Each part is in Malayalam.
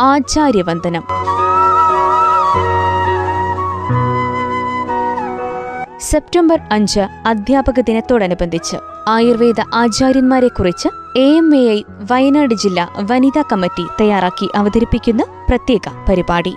ആചാര്യവന്ദനം. സെപ്റ്റംബർ അഞ്ച് അധ്യാപക ദിനത്തോടനുബന്ധിച്ച് Ayurveda ആചാര്യന്മാരെക്കുറിച്ച് A M A I Wayanad ജില്ലാ വനിതാ കമ്മിറ്റി തയ്യാറാക്കി അവതരിപ്പിക്കുന്ന പ്രത്യേക പരിപാടി.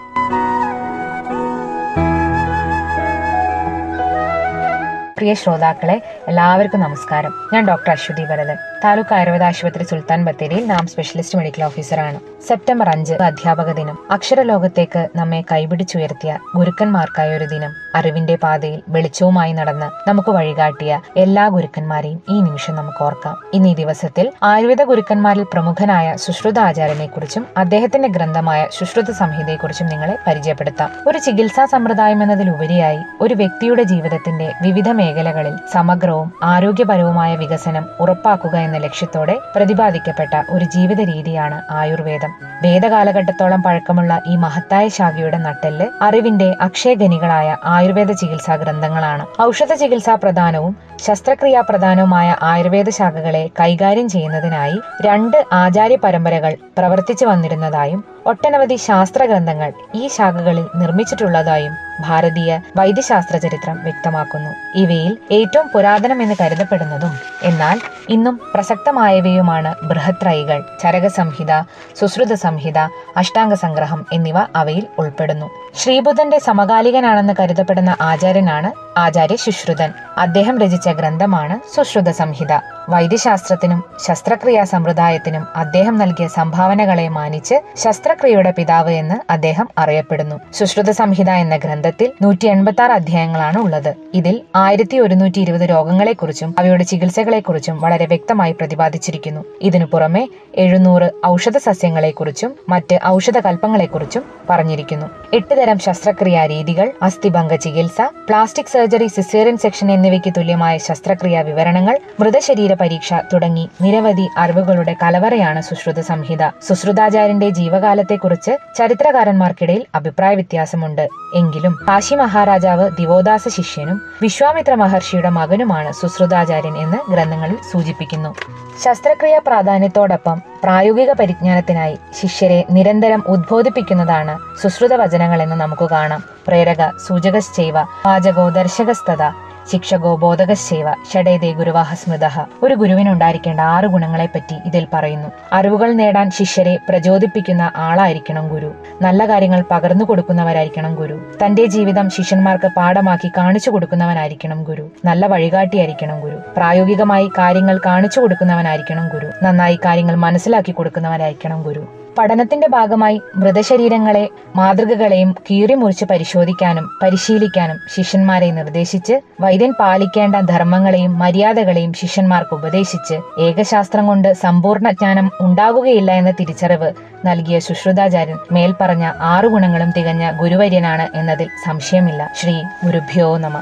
പ്രിയ ശ്രോതാക്കളെ എല്ലാവർക്കും നമസ്കാരം. ഞാൻ ഡോക്ടർ അശ്വതി വരദൻ. താലൂക്ക് ആയുർവേദ ആശുപത്രി സുൽത്താൻ ബത്തേരിയിൽ നാം സ്പെഷ്യലിസ്റ്റ് മെഡിക്കൽ ഓഫീസറാണ്. സെപ്റ്റംബർ അഞ്ച് അധ്യാപക ദിനം. അക്ഷരലോകത്തേക്ക് നമ്മെ കൈപിടിച്ചുയർത്തിയ ഗുരുക്കന്മാർക്കായ ഒരു ദിനം. അറിവിന്റെ പാതയിൽ വെളിച്ചവുമായി നടന്ന് നമുക്ക് വഴികാട്ടിയ എല്ലാ ഗുരുക്കന്മാരെയും ഈ നിമിഷം നമുക്ക് ഓർക്കാം. ഇന്ന് ഈ ദിവസത്തിൽ ആയുർവേദ ഗുരുക്കന്മാരിൽ പ്രമുഖനായ സുശ്രുത ആചാര്യനെ കുറിച്ചും അദ്ദേഹത്തിന്റെ ഗ്രന്ഥമായ സുശ്രുത സംഹിതയെക്കുറിച്ചും നിങ്ങളെ പരിചയപ്പെടുത്താം. ഒരു ചികിത്സാ സമ്പ്രദായം എന്നതിലുപരിയായി ഒരു വ്യക്തിയുടെ ജീവിതത്തിന്റെ വിവിധ മേഖലകളിൽ സമഗ്രവും ആരോഗ്യപരവുമായ വികസനം ഉറപ്പാക്കുക എന്ന ലക്ഷ്യത്തോടെ പ്രതിപാദിക്കപ്പെട്ട ഒരു ജീവിത രീതിയാണ് ആയുർവേദം. വേദകാലഘട്ടത്തോളം പഴക്കമുള്ള ഈ മഹത്തായ ശാഖയുടെ നട്ടെല്ല് അറിവിന്റെ അക്ഷയഗനികളായ ആയുർവേദ ചികിത്സാ ഗ്രന്ഥങ്ങളാണ്. ഔഷധ ചികിത്സാ പ്രധാനവും ശസ്ത്രക്രിയാ പ്രധാനവുമായ ആയുർവേദ ശാഖകളെ കൈകാര്യം ചെയ്യുന്നതിനായി രണ്ട് ആചാര്യ പരമ്പരകൾ പ്രവർത്തിച്ചു വന്നിരുന്നതായും ഒട്ടനവധി ശാസ്ത്ര ഗ്രന്ഥങ്ങൾ ഈ ശാഖകളിൽ നിർമ്മിച്ചിട്ടുള്ളതായും ഭാരതീയ വൈദ്യശാസ്ത്ര ചരിത്രം വ്യക്തമാക്കുന്നു. ഇവയിൽ ഏറ്റവും പുരാതനം എന്ന് കരുതപ്പെടുന്നതും എന്നാൽ ഇന്നും പ്രസക്തമായവയുമാണ് ബൃഹത്രൈകൾ ചരക സംഹിത സുശ്രുത സംഹിത അഷ്ടാംഗ സംഗ്രഹം എന്നിവ അവയിൽ ഉൾപ്പെടുന്നു. ശ്രീബുദ്ധന്റെ സമകാലികനാണെന്ന് കരുതപ്പെടുന്ന ആചാര്യനാണ് ആചാര്യ ശുശ്രുതൻ. അദ്ദേഹം രചിച്ച ഗ്രന്ഥമാണ് സുശ്രുത സംഹിത. വൈദ്യശാസ്ത്രത്തിനും ശസ്ത്രക്രിയാ സമ്പ്രദായത്തിനും അദ്ദേഹം നൽകിയ സംഭാവനകളെ മാനിച്ച് ശസ്ത്രക്രിയയുടെ പിതാവ് എന്ന് അദ്ദേഹം അറിയപ്പെടുന്നു. സുശ്രുത സംഹിത എന്ന ഗ്രന്ഥത്തിൽ നൂറ്റി എൺപത്തി ആറ് അധ്യായങ്ങളാണ് ഉള്ളത്. ഇതിൽ ആയിരത്തി ഒരുന്നൂറ്റി ഇരുപത് രോഗങ്ങളെക്കുറിച്ചും അവയുടെ ചികിത്സകളെക്കുറിച്ചും വളരെ വ്യക്തമായി പ്രതിപാദിച്ചിരിക്കുന്നു. ഇതിനു പുറമെ എഴുന്നൂറ് ഔഷധ സസ്യങ്ങളെക്കുറിച്ചും മറ്റ് ഔഷധ കൽപ്പങ്ങളെക്കുറിച്ചും പറഞ്ഞിരിക്കുന്നു. എട്ട് തരം ശസ്ത്രക്രിയാ രീതികൾ അസ്ഥിഭംഗ ചികിത്സ പ്ലാസ്റ്റിക് സർജറി സിസേറിയൻ സെക്ഷൻ എന്നിവയ്ക്ക് തുല്യമായ ശസ്ത്രക്രിയാ വിവരണങ്ങൾ മൃതശരീര പരീക്ഷ തുടങ്ങി നിരവധി അറിവുകളുടെ കലവറയാണ് സുശ്രുത സംഹിത. സുശ്രുതാചാര്യന്റെ ജീവകാലത്തെക്കുറിച്ച് ചരിത്രകാരന്മാർക്കിടയിൽ അഭിപ്രായ വ്യത്യാസമുണ്ട്. എങ്കിലും കാശി മഹാരാജാവ് ദിവോദാസ ശിഷ്യനും വിശ്വാമിത്ര മഹർഷിയുടെ മകനുമാണ് സുശ്രുതാചാര്യൻ എന്ന് ഗ്രന്ഥങ്ങളിൽ സൂചിപ്പിക്കുന്നു. ശസ്ത്രക്രിയ പ്രാധാന്യത്തോടൊപ്പം പ്രായോഗിക പരിജ്ഞാനത്തിനായി ശിഷ്യരെ നിരന്തരം ഉദ്ബോധിപ്പിക്കുന്നതാണ് സുശ്രുത വചനങ്ങളെന്ന് നമുക്ക് കാണാം. പ്രേരക സൂചകശ്ചൈവ പാചകോ ദർശകസ്തത ശിക്ഷകോ ബോധകശേവ ഷഡേതേ ഗുരുവാഹ സ്മൃത ഒരു ഗുരുവിനുണ്ടായിരിക്കേണ്ട ആറ് ഗുണങ്ങളെപ്പറ്റി ഇതിൽ പറയുന്നു. അറിവുകൾ നേടാൻ ശിഷ്യരെ പ്രചോദിപ്പിക്കുന്ന ആളായിരിക്കണം ഗുരു. നല്ല കാര്യങ്ങൾ പകർന്നു കൊടുക്കുന്നവരായിരിക്കണം ഗുരു. തന്റെ ജീവിതം ശിഷ്യന്മാർക്ക് പാഠമാക്കി കാണിച്ചു കൊടുക്കുന്നവനായിരിക്കണം ഗുരു. നല്ല വഴികാട്ടിയായിരിക്കണം ഗുരു. പ്രായോഗികമായി കാര്യങ്ങൾ കാണിച്ചു കൊടുക്കുന്നവനായിരിക്കണം ഗുരു. നന്നായി കാര്യങ്ങൾ മനസ്സിലാക്കി കൊടുക്കുന്നവനായിരിക്കണം ഗുരു. പഠനത്തിന്റെ ഭാഗമായി മൃതശരീരങ്ങളെ മാതൃകകളെയും കീറിമുറിച്ച് പരിശോധിക്കാനും പരിശീലിക്കാനും ശിഷ്യന്മാരെ നിർദ്ദേശിച്ച് വൈദ്യൻ പാലിക്കേണ്ട ധർമ്മങ്ങളെയും മര്യാദകളെയും ശിഷ്യന്മാർക്ക് ഉപദേശിച്ച് ഏകശാസ്ത്രം കൊണ്ട് സമ്പൂർണ ജ്ഞാനം ഉണ്ടാകുകയില്ല എന്ന തിരിച്ചറിവ് നൽകിയ സുശ്രുതാചാര്യൻ മേൽപ്പറഞ്ഞ ആറു ഗുണങ്ങളും തികഞ്ഞ ഗുരുവര്യനാണ് എന്നതിൽ സംശയമില്ല. ശ്രീ ഗുരുഭ്യോ നമ.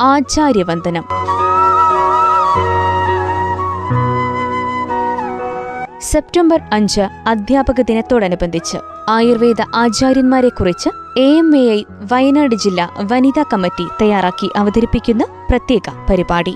ആചാര്യവന്ദനം. സെപ്റ്റംബർ അഞ്ച് അധ്യാപക ദിനത്തോടനുബന്ധിച്ച് Ayurveda ആചാര്യന്മാരെക്കുറിച്ച് A M A I Wayanad ജില്ലാ വനിതാ കമ്മിറ്റി തയ്യാറാക്കി അവതരിപ്പിക്കുന്ന പ്രത്യേക പരിപാടി.